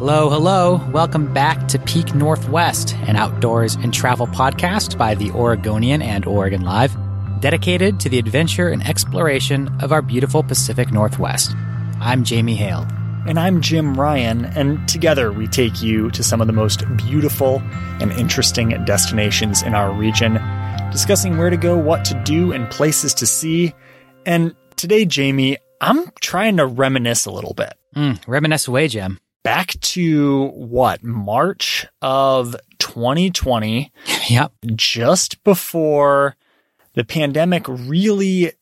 Hello, hello. Welcome back to Peak Northwest, an outdoors and travel podcast by the Oregonian and Oregon Live, dedicated to the adventure and exploration of our beautiful Pacific Northwest. I'm Jamie Hale. And I'm Jim Ryan, and together we take you to some of the most beautiful and interesting destinations in our region, discussing where to go, what to do, and places to see. And today, Jamie, I'm trying to reminisce a little bit. Mm, reminisce away, Jim. Back to what, March of 2020, Yep. just before the pandemic really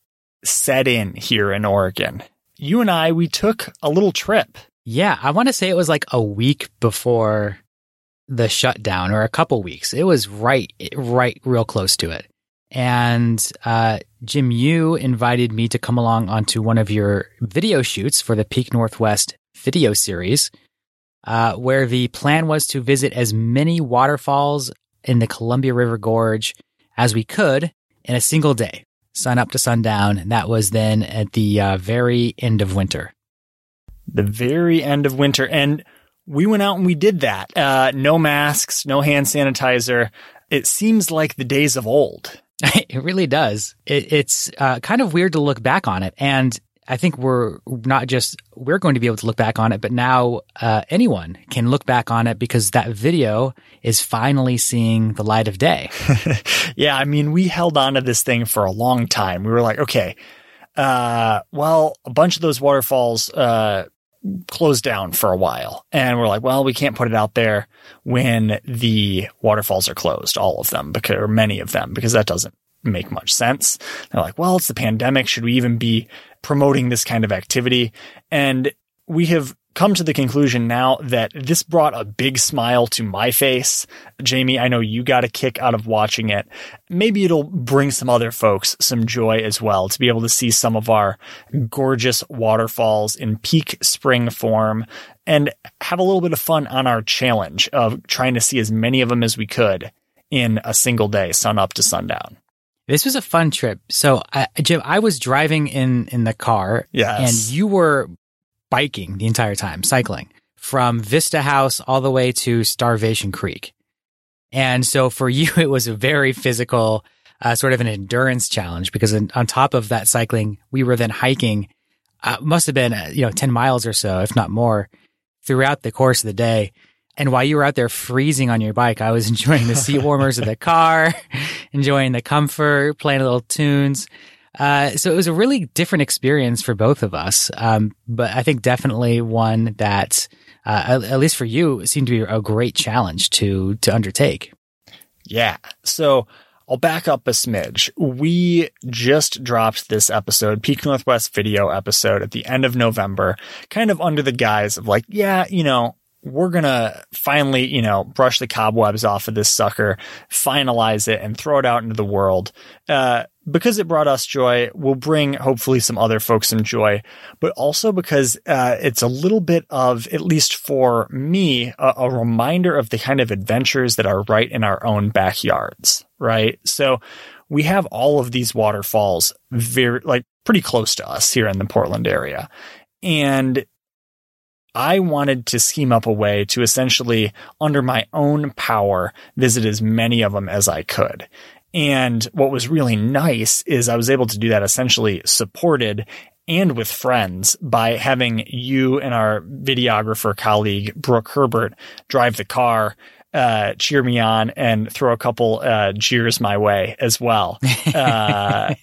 set in here in Oregon. You and I, we took a little trip. Yeah, I want to say it was like a week before the shutdown or a couple weeks. It was right, right, real close to it. And uh, Jim, you invited me to come along onto one of your video shoots for the Peak Northwest video series, uh, where the plan was to visit as many waterfalls in the Columbia River Gorge as we could in a single day, sun up to sundown. And that was then at the uh, very end of winter. the very end of winter. And we went out and we did that. Uh, no masks, no hand sanitizer. It seems like the days of old. It really does. It, it's uh, kind of weird to look back on it. And I think we're not just, we're going to be able to look back on it, but now uh, anyone can look back on it because that video is finally seeing the light of day. yeah, I mean, we held on to this thing for a long time. We were like, okay, uh, well, a bunch of those waterfalls, uh, closed down for a while. And we're like, well, we can't put it out there when the waterfalls are closed, all of them, because, or many of them, because that doesn't make much sense. They're like, well, it's the pandemic. Should we even be promoting this kind of activity? And we have come to the conclusion now that this brought a big smile to my face. Jamie, I know you got a kick out of watching it. Maybe it'll bring some other folks some joy as well to be able to see some of our gorgeous waterfalls in peak spring form and have a little bit of fun on our challenge of trying to see as many of them as we could in a single day, sun up to sundown. This was a fun trip. So, uh, Jim, I was driving in in the car, Yes. and you were biking the entire time, cycling from Vista House all the way to Starvation Creek. And so for you, it was a very physical, uh, sort of an endurance challenge because on, on top of that cycling, we were then hiking, uh, must have been, uh, you know, 10 miles or so, if not more throughout the course of the day. And while you were out there freezing on your bike, I was enjoying the seat warmers of the car, enjoying the comfort, playing little tunes. Uh, so it was a really different experience for both of us. Um, but I think definitely one that, uh, at, least for you, seemed to be a great challenge to, to undertake. Yeah. So I'll back up a smidge. We just dropped this episode, Peak Northwest video episode at the end of November, kind of under the guise of like, yeah, you know, we're going to finally, you know, brush the cobwebs off of this sucker, finalize it and throw it out into the world. Uh, because it brought us joy, we'll bring hopefully some other folks some joy, but also because uh, it's a little bit of, at least for me, a, a reminder of the kind of adventures that are right in our own backyards, right? So we have all of these waterfalls very, like, pretty close to us here in the Portland area. And I wanted to scheme up a way to essentially, under my own power, visit as many of them as I could. And what was really nice is I was able to do that essentially supported and with friends by having you and our videographer colleague, Brooke Herbert, drive the car, uh, cheer me on and throw a couple, uh, jeers my way as well. Uh,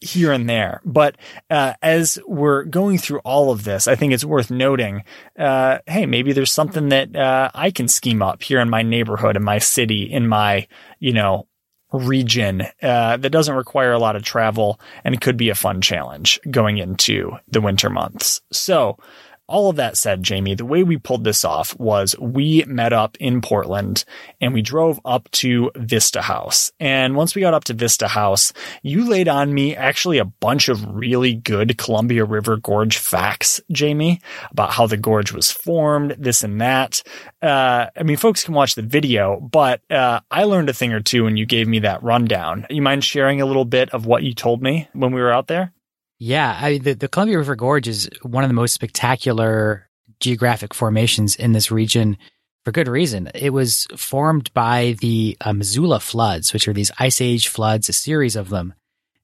here and there. But uh, as we're going through all of this, I think it's worth noting uh, hey, maybe there's something that uh, I can scheme up here in my neighborhood, in my city, in my, you know, region uh, that doesn't require a lot of travel and it could be a fun challenge going into the winter months. So, all of that said, Jamie, the way we pulled this off was we met up in Portland and we drove up to Vista House. And once we got up to Vista House, you laid on me actually a bunch of really good Columbia River Gorge facts, Jamie, about how the gorge was formed, this and that. Uh, I mean, folks can watch the video, but uh, I learned a thing or two when you gave me that rundown. You mind sharing a little bit of what you told me when we were out there? Yeah, I, the, the Columbia River Gorge is one of the most spectacular geographic formations in this region for good reason. It was formed by the uh, Missoula floods, which are these ice age floods, a series of them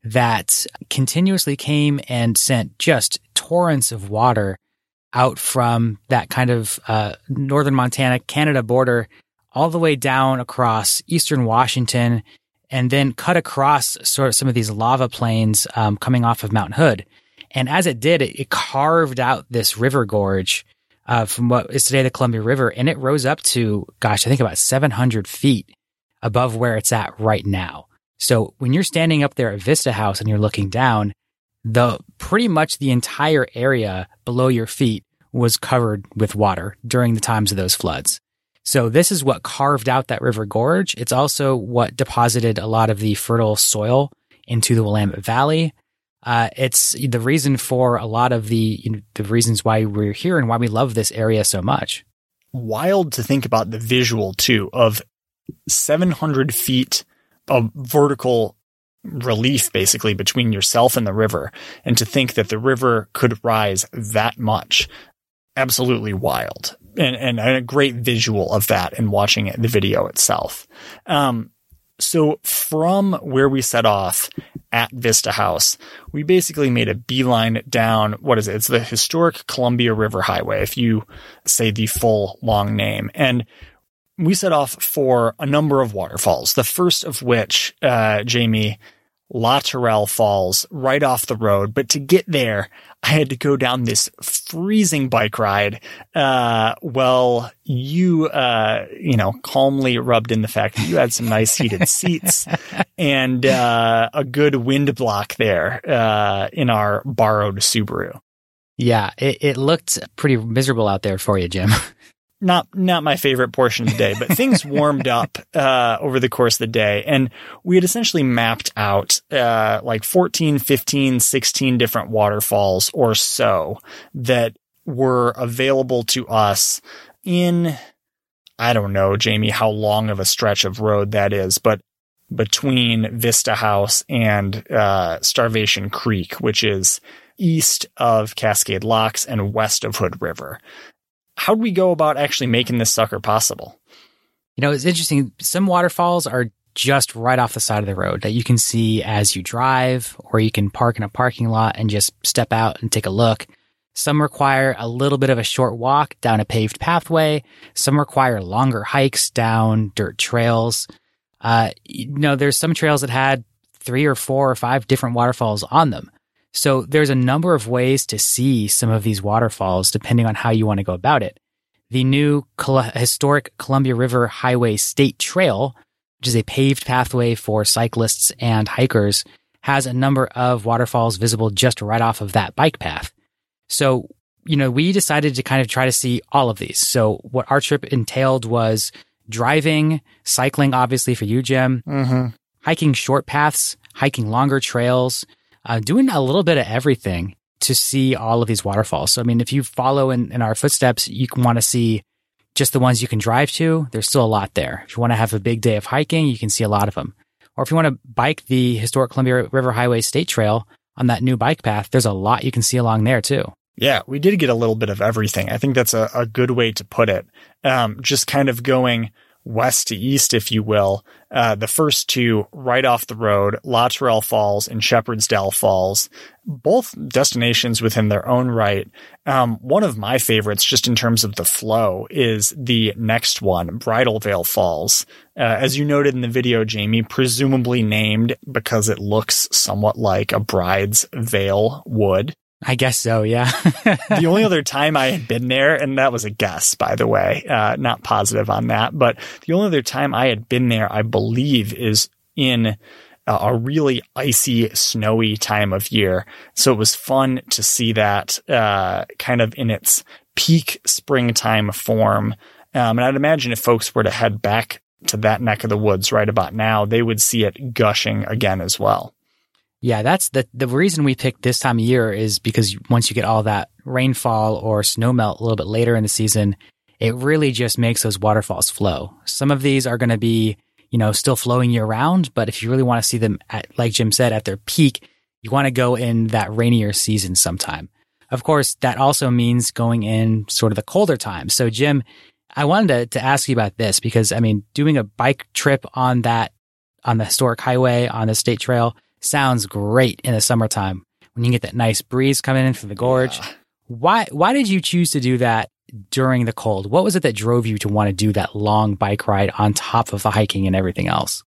that continuously came and sent just torrents of water out from that kind of uh, northern Montana, Canada border all the way down across eastern Washington and then cut across sort of some of these lava plains um, coming off of Mount Hood. And as it did, it, it carved out this river gorge uh, from what is today the Columbia River, and it rose up to, gosh, I think about 700 feet above where it's at right now. So when you're standing up there at Vista House and you're looking down, the pretty much the entire area below your feet was covered with water during the times of those floods. So this is what carved out that river gorge. It's also what deposited a lot of the fertile soil into the Willamette Valley. Uh, it's the reason for a lot of the you know, the reasons why we're here and why we love this area so much. Wild to think about the visual too of 700 feet of vertical relief basically between yourself and the river, and to think that the river could rise that much, absolutely wild. And, and a great visual of that in watching it, the video itself. Um, so from where we set off at Vista House, we basically made a beeline down, what is it? It's the historic Columbia River Highway, if you say the full long name. And we set off for a number of waterfalls, the first of which, uh, Jamie, Latourell Falls right off the road. But to get there, I had to go down this freezing bike ride. Uh, well, you, uh, you know, calmly rubbed in the fact that you had some nice heated seats and, uh, a good wind block there, uh, in our borrowed Subaru. Yeah, it, it looked pretty miserable out there for you, Jim. not not my favorite portion of the day, but things warmed up uh, over the course of the day. And we had essentially mapped out uh, like 14, 15, 16 different waterfalls or so that were available to us in, I don't know, Jamie, how long of a stretch of road that is, but between Vista House and uh, Starvation Creek, which is east of Cascade Locks and west of Hood River how do we go about actually making this sucker possible? You know, it's interesting. Some waterfalls are just right off the side of the road that you can see as you drive, or you can park in a parking lot and just step out and take a look. Some require a little bit of a short walk down a paved pathway. Some require longer hikes down dirt trails. Uh, you know, there's some trails that had three or four or five different waterfalls on them. So there's a number of ways to see some of these waterfalls depending on how you want to go about it. The new Col- historic Columbia River Highway State Trail, which is a paved pathway for cyclists and hikers, has a number of waterfalls visible just right off of that bike path. So, you know, we decided to kind of try to see all of these. So what our trip entailed was driving, cycling, obviously for you, Jim, mm-hmm. hiking short paths, hiking longer trails, uh, doing a little bit of everything to see all of these waterfalls. So, I mean, if you follow in, in our footsteps, you can want to see just the ones you can drive to. There's still a lot there. If you want to have a big day of hiking, you can see a lot of them. Or if you want to bike the historic Columbia River Highway State Trail on that new bike path, there's a lot you can see along there too. Yeah, we did get a little bit of everything. I think that's a, a good way to put it. Um, just kind of going west to east, if you will. Uh, the first two right off the road, Latourell Falls and Shepperd's Dell Falls, both destinations within their own right. Um, one of my favorites, just in terms of the flow, is the next one, Bridal Veil Falls. Uh, as you noted in the video, Jamie, presumably named because it looks somewhat like a bride's veil would. I guess so, yeah. the only other time I had been there, and that was a guess, by the way, uh, not positive on that, but the only other time I had been there, I believe, is in a really icy, snowy time of year. So it was fun to see that uh, kind of in its peak springtime form. Um, and I'd imagine if folks were to head back to that neck of the woods right about now, they would see it gushing again as well. Yeah, that's the the reason we picked this time of year is because once you get all that rainfall or snow melt a little bit later in the season, it really just makes those waterfalls flow. Some of these are going to be, you know, still flowing year round, but if you really want to see them at, like Jim said, at their peak, you want to go in that rainier season sometime. of course, that also means going in sort of the colder times. So, Jim, I wanted to, to ask you about this because, I mean, doing a bike trip on that, on the historic highway, on the state trail sounds great in the summertime when you get that nice breeze coming in from the gorge. Yeah. Why, why did you choose to do that during the cold? What was it that drove you to want to do that long bike ride on top of the hiking and everything else?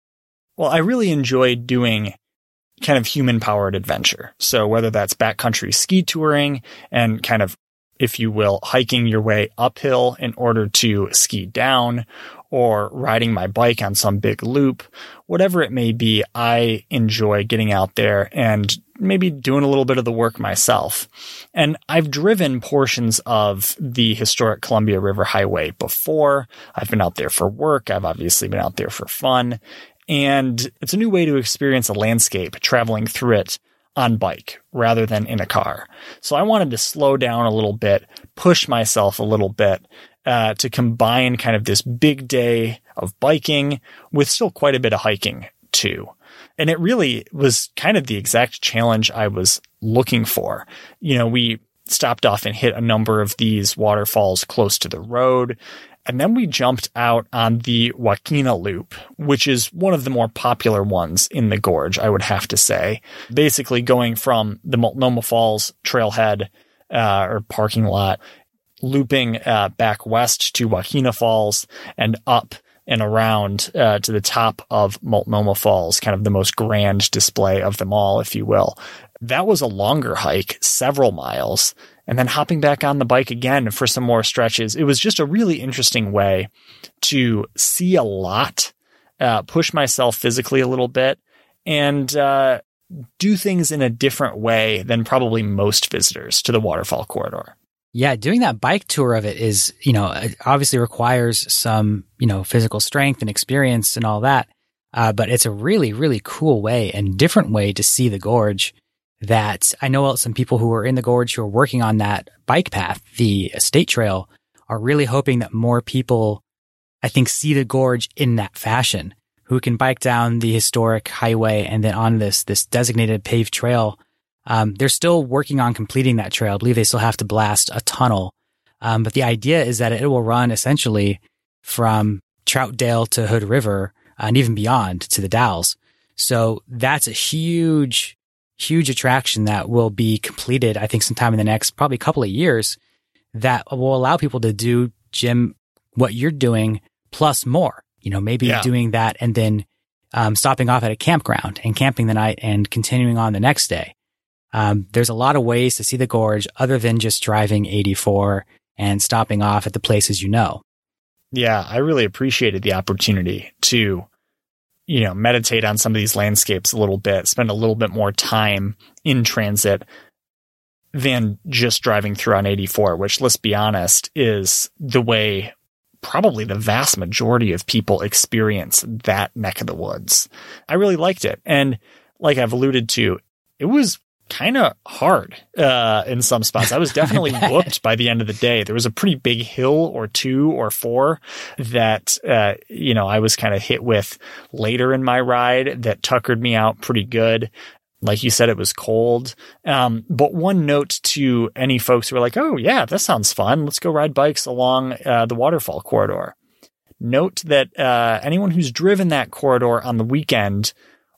Well, I really enjoyed doing kind of human powered adventure. So whether that's backcountry ski touring and kind of, if you will, hiking your way uphill in order to ski down or riding my bike on some big loop, whatever it may be, I enjoy getting out there and maybe doing a little bit of the work myself. And I've driven portions of the historic Columbia River Highway before. I've been out there for work. I've obviously been out there for fun. And it's a new way to experience a landscape traveling through it on bike rather than in a car. So I wanted to slow down a little bit, push myself a little bit, uh, to combine kind of this big day of biking with still quite a bit of hiking too. And it really was kind of the exact challenge I was looking for. You know, we stopped off and hit a number of these waterfalls close to the road. And then we jumped out on the Wahkeena Loop, which is one of the more popular ones in the gorge, I would have to say. Basically going from the Multnomah Falls trailhead, uh, or parking lot, looping, uh, back west to Wahkeena Falls and up and around, uh, to the top of Multnomah Falls, kind of the most grand display of them all, if you will. That was a longer hike, several miles and then hopping back on the bike again for some more stretches. It was just a really interesting way to see a lot, uh, push myself physically a little bit, and uh, do things in a different way than probably most visitors to the waterfall corridor. Yeah, doing that bike tour of it is, you know, obviously requires some, you know, physical strength and experience and all that. Uh, but it's a really, really cool way and different way to see the gorge that I know some people who are in the gorge who are working on that bike path, the state trail, are really hoping that more people, I think, see the gorge in that fashion, who can bike down the historic highway and then on this this designated paved trail. Um, they're still working on completing that trail. I believe they still have to blast a tunnel, um, but the idea is that it will run essentially from Troutdale to Hood River and even beyond to the Dalles. So that's a huge huge attraction that will be completed, I think, sometime in the next probably couple of years that will allow people to do, Jim, what you're doing plus more. You know, maybe yeah. doing that and then um, stopping off at a campground and camping the night and continuing on the next day. Um, there's a lot of ways to see the gorge other than just driving 84 and stopping off at the places you know. Yeah, I really appreciated the opportunity to you know, meditate on some of these landscapes a little bit, spend a little bit more time in transit than just driving through on 84, which let's be honest is the way probably the vast majority of people experience that neck of the woods. I really liked it. And like I've alluded to, it was kind of hard uh, in some spots. I was definitely whooped by the end of the day. There was a pretty big hill or two or four that uh, you know I was kind of hit with later in my ride that tuckered me out pretty good. Like you said, it was cold. Um, but one note to any folks who are like, "Oh yeah, that sounds fun. Let's go ride bikes along uh, the waterfall corridor." Note that uh, anyone who's driven that corridor on the weekend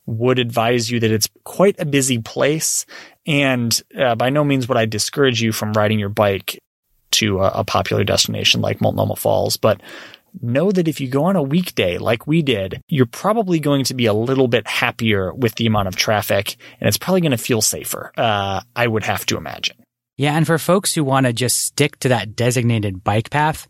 would advise you that it's quite a busy place. And uh, by no means would I discourage you from riding your bike to a, a popular destination like Multnomah Falls. But know that if you go on a weekday like we did, you're probably going to be a little bit happier with the amount of traffic and it's probably going to feel safer. Uh, I would have to imagine. Yeah. And for folks who want to just stick to that designated bike path,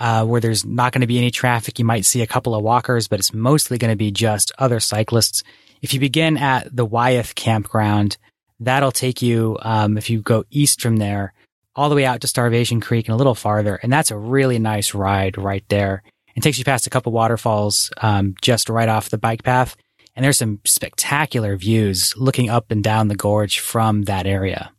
uh, where there's not going to be any traffic, you might see a couple of walkers, but it's mostly going to be just other cyclists if you begin at the Wyeth campground, that'll take you, um, if you go east from there, all the way out to Starvation Creek and a little farther. And that's a really nice ride right there. It takes you past a couple waterfalls, um, just right off the bike path. And there's some spectacular views looking up and down the gorge from that area.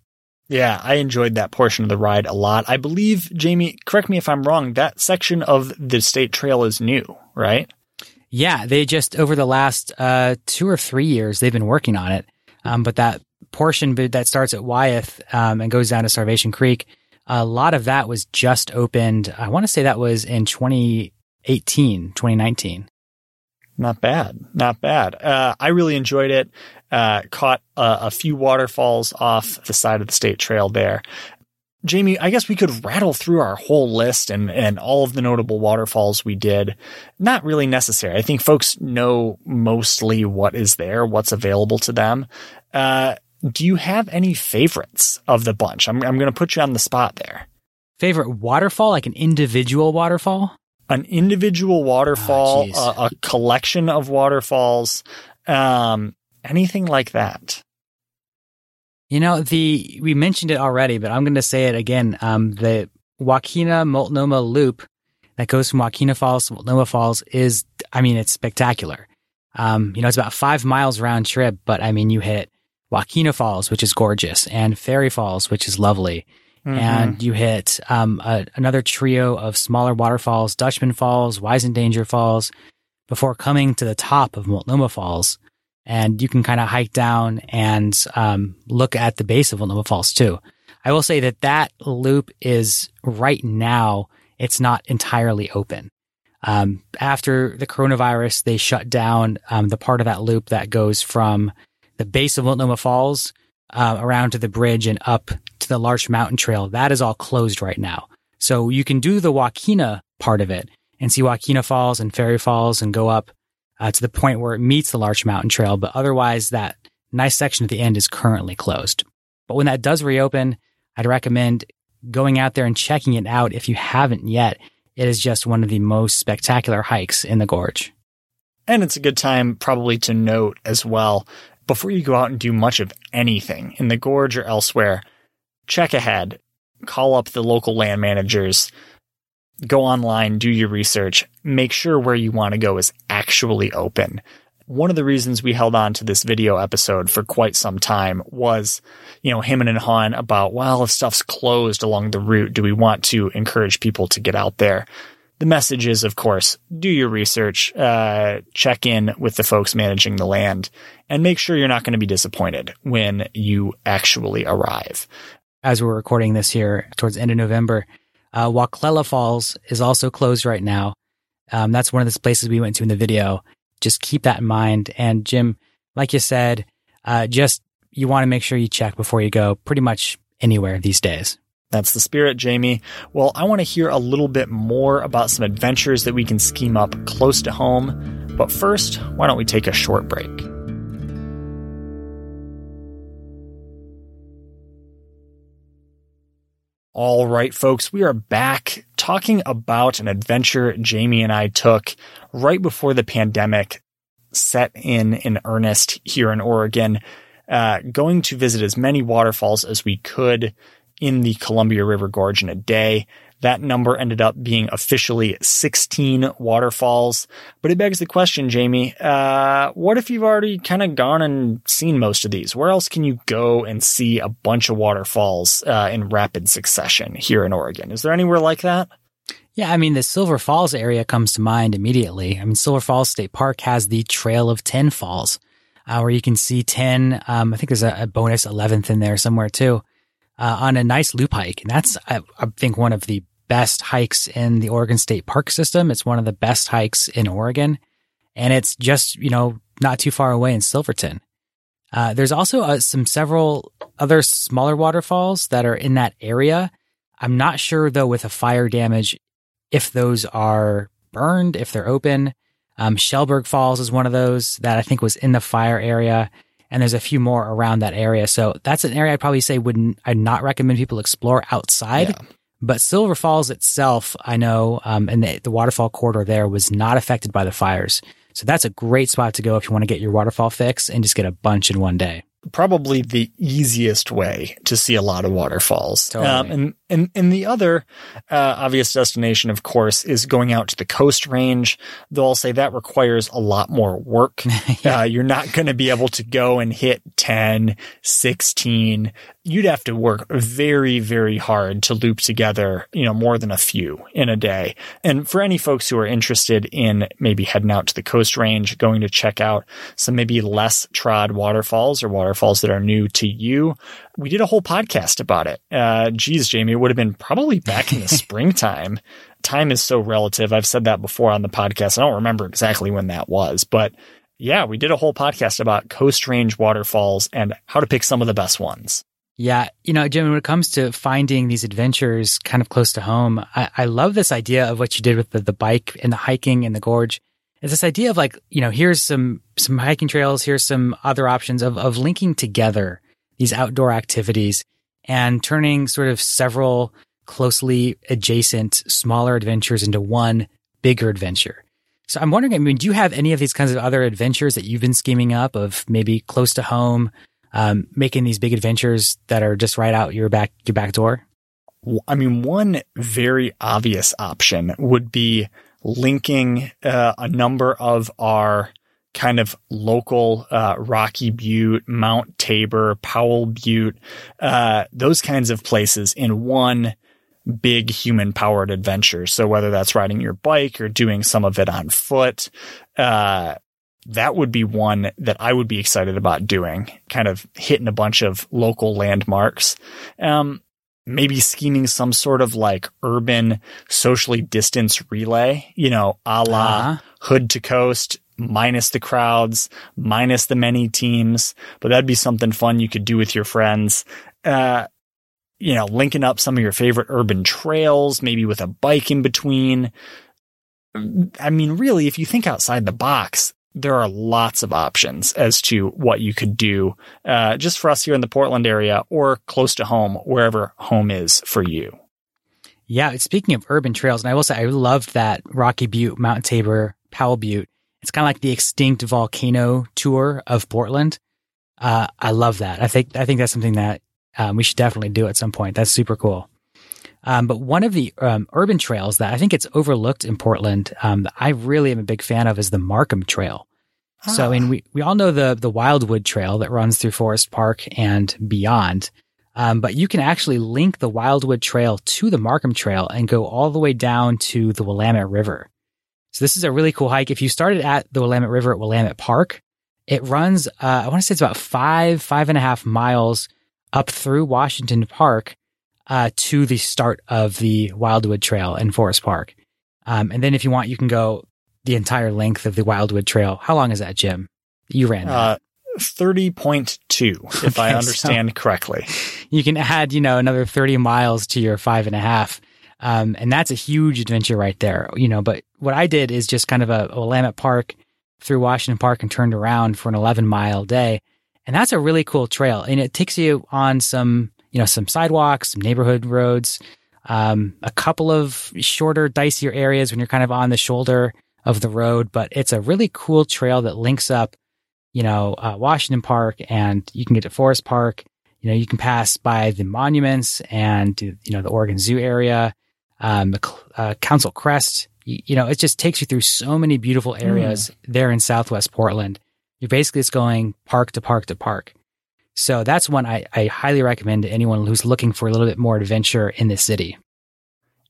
Yeah, I enjoyed that portion of the ride a lot. I believe, Jamie, correct me if I'm wrong, that section of the state trail is new, right? Yeah, they just over the last uh, two or three years they've been working on it. Um, but that portion that starts at Wyeth um, and goes down to Starvation Creek, a lot of that was just opened. I want to say that was in 2018, 2019. Not bad. Not bad. Uh, I really enjoyed it. Uh, caught a, a few waterfalls off the side of the state trail there. Jamie, I guess we could rattle through our whole list and, and all of the notable waterfalls we did. Not really necessary. I think folks know mostly what is there, what's available to them. Uh, do you have any favorites of the bunch? I'm, I'm going to put you on the spot there. Favorite waterfall, like an individual waterfall? An individual waterfall, oh, a, a, collection of waterfalls, um, anything like that. You know, the we mentioned it already, but I'm going to say it again. Um, the Wahkeena Multnomah Loop that goes from Wahkeena Falls to Multnomah Falls is, I mean, it's spectacular. Um, you know, it's about five miles round trip, but I mean, you hit Wahkeena Falls, which is gorgeous, and Fairy Falls, which is lovely. Mm-hmm. And you hit um, a, another trio of smaller waterfalls, Dutchman Falls, Wiesendanger Falls, before coming to the top of Multnomah Falls. And you can kind of hike down and um, look at the base of Multnomah Falls too. I will say that that loop is right now, it's not entirely open. Um, after the coronavirus, they shut down um, the part of that loop that goes from the base of Multnomah Falls uh, around to the bridge and up to the Larch Mountain Trail. That is all closed right now. So you can do the Wahkeena part of it and see Wahkeena Falls and Fairy Falls and go up uh, to the point where it meets the Larch Mountain Trail. But otherwise, that nice section at the end is currently closed. But when that does reopen, I'd recommend going out there and checking it out if you haven't yet. It is just one of the most spectacular hikes in the gorge. And it's a good time probably to note as well before you go out and do much of anything in the gorge or elsewhere, check ahead, call up the local land managers, go online, do your research, make sure where you want to go is actually open. One of the reasons we held on to this video episode for quite some time was, you know, him and Han about, well, if stuff's closed along the route, do we want to encourage people to get out there? The message is, of course, do your research, uh, check in with the folks managing the land, and make sure you're not going to be disappointed when you actually arrive. As we're recording this here towards end of November, uh, Wahclella Falls is also closed right now. Um, that's one of the places we went to in the video. Just keep that in mind. And Jim, like you said, uh, just you want to make sure you check before you go pretty much anywhere these days. That's the spirit, Jamie. Well, I want to hear a little bit more about some adventures that we can scheme up close to home. But first, why don't we take a short break? All right, folks, we are back talking about an adventure Jamie and I took right before the pandemic set in in earnest here in Oregon. Uh, going to visit as many waterfalls as we could in the Columbia River Gorge in a day. That number ended up being officially 16 waterfalls. But it begs the question, Jamie, uh, what if you've already kind of gone and seen most of these? Where else can you go and see a bunch of waterfalls uh, in rapid succession here in Oregon? Is there anywhere like that? Yeah, I mean, the Silver Falls area comes to mind immediately. I mean, Silver Falls State Park has the Trail of 10 Falls, uh, where you can see 10. Um, I think there's a, a bonus 11th in there somewhere too uh, on a nice loop hike. And that's, I, I, think, one of the best hikes in the Oregon State Park system. It's one of the best hikes in Oregon. And it's just, you know, not too far away in Silverton. Uh, there's also uh, some several other smaller waterfalls that are in that area. I'm not sure though with a fire damage if those are burned, if they're open. Um, Shellburg Falls is one of those that I think was in the fire area and there's a few more around that area. So that's an area I'd probably say wouldn't I'd not recommend people explore outside. Yeah. But Silver Falls itself, I know, um, and the, the waterfall corridor there was not affected by the fires. So that's a great spot to go if you want to get your waterfall fix and just get a bunch in one day. Probably the easiest way to see a lot of waterfalls. Totally. Um, and And and the other uh, obvious destination, of course, is going out to the Coast Range. Though I'll say that requires a lot more work. yeah. uh, you're not going to be able to go and hit 10, 16. You'd have to work very, very hard to loop together, you know, more than a few in a day. And for any folks who are interested in maybe heading out to the Coast Range, going to check out some maybe less trod waterfalls or waterfalls that are new to you, we did a whole podcast about it. Uh, geez, Jamie, it would have been probably back in the springtime. Time is so relative. I've said that before on the podcast. I don't remember exactly when that was, but yeah, we did a whole podcast about coast range waterfalls and how to pick some of the best ones. Yeah, you know, Jim, when it comes to finding these adventures kind of close to home, I, I love this idea of what you did with the, the bike and the hiking in the gorge. It's this idea of like, you know, here's some some hiking trails, here's some other options of of linking together these outdoor activities and turning sort of several closely adjacent smaller adventures into one bigger adventure. So I'm wondering, I mean, do you have any of these kinds of other adventures that you've been scheming up of maybe close to home, um, making these big adventures that are just right out your back, your back door? I mean, one very obvious option would be linking uh, a number of our kind of local uh, Rocky Butte, Mount Tabor, Powell Butte, uh, those kinds of places in one big human powered adventure. So whether that's riding your bike or doing some of it on foot, uh, that would be one that I would be excited about doing, kind of hitting a bunch of local landmarks. Um, maybe scheming some sort of like urban socially distanced relay, you know, a la uh-huh. hood to coast, minus the crowds, minus the many teams, but that'd be something fun you could do with your friends. Uh, you know, linking up some of your favorite urban trails, maybe with a bike in between. I mean, really, if you think outside the box, there are lots of options as to what you could do, uh, just for us here in the Portland area or close to home, wherever home is for you. Yeah. Speaking of urban trails, and I will say I loved that Rocky Butte, Mount Tabor, Powell Butte. It's kind of like the extinct volcano tour of Portland. Uh, I love that. I think, I think that's something that um, we should definitely do at some point. That's super cool. Um, but one of the um, urban trails that I think it's overlooked in Portland, um, that I really am a big fan of is the Markham Trail. Ah. So, and we, we all know the, the Wildwood Trail that runs through Forest Park and beyond. Um, but you can actually link the Wildwood Trail to the Markham Trail and go all the way down to the Willamette River. So this is a really cool hike. If you started at the Willamette River at Willamette Park, it runs, uh, I want to say it's about five, five and a half miles up through Washington Park uh, to the start of the Wildwood Trail in Forest Park. Um, and then if you want, you can go the entire length of the Wildwood Trail. How long is that, Jim? You ran that. Uh, 30.2, if okay, I understand so correctly. You can add, you know, another 30 miles to your five and a half. Um, and that's a huge adventure right there, you know, but what I did is just kind of a, a Willamette Park through Washington Park and turned around for an 11 mile day. And that's a really cool trail. And it takes you on some, you know, some sidewalks, some neighborhood roads, um, a couple of shorter, dicier areas when you're kind of on the shoulder of the road. But it's a really cool trail that links up, you know, uh, Washington Park and you can get to Forest Park. You know, you can pass by the monuments and, you know, the Oregon Zoo area, um, uh, Council Crest. You, you, know, it just takes you through so many beautiful areas mm. there in Southwest Portland. You're basically just going park to park to park. So that's one I, I highly recommend to anyone who's looking for a little bit more adventure in the city.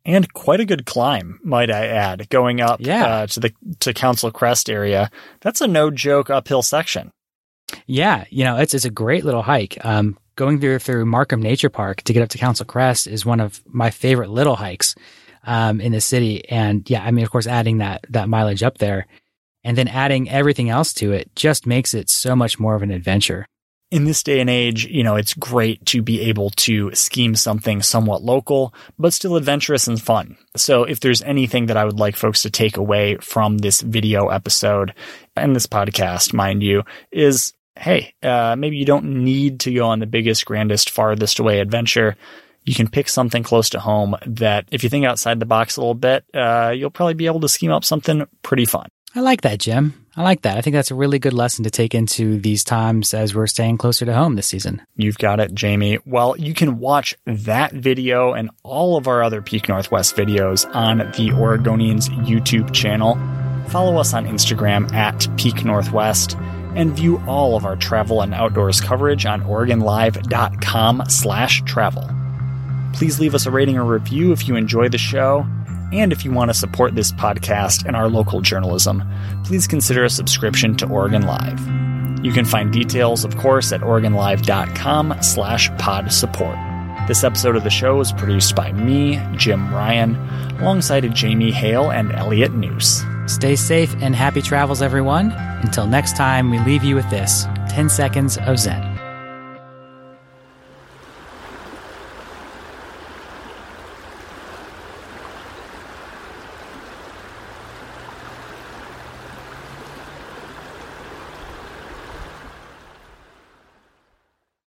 And quite a good climb, might I add, going up yeah. uh, to the to Council Crest area. That's a no joke uphill section. Yeah, you know it's it's a great little hike. Um, going through through Markham Nature Park to get up to Council Crest is one of my favorite little hikes um, in the city. And yeah, I mean, of course, adding that that mileage up there and then adding everything else to it just makes it so much more of an adventure. In this day and age, you know, it's great to be able to scheme something somewhat local, but still adventurous and fun. So if there's anything that I would like folks to take away from this video episode and this podcast, mind you, is hey, uh, maybe you don't need to go on the biggest, grandest, farthest away adventure. You can pick something close to home that if you think outside the box a little bit, uh, you'll probably be able to scheme up something pretty fun. I like that, Jim. I like that. I think that's a really good lesson to take into these times as we're staying closer to home this season. You've got it, Jamie. Well, you can watch that video and all of our other Peak Northwest videos on the Oregonians YouTube channel. Follow us on Instagram at Peak Northwest and view all of our travel and outdoors coverage on OregonLive.com slash travel. Please leave us a rating or review if you enjoy the show. And if you want to support this podcast and our local journalism, please consider a subscription to Oregon Live. You can find details, of course, at OregonLive.com slash pod support. This episode of the show was produced by me, Jim Ryan, alongside Jamie Hale and Elliot Noose. Stay safe and happy travels, everyone. Until next time, we leave you with this 10 seconds of Zen.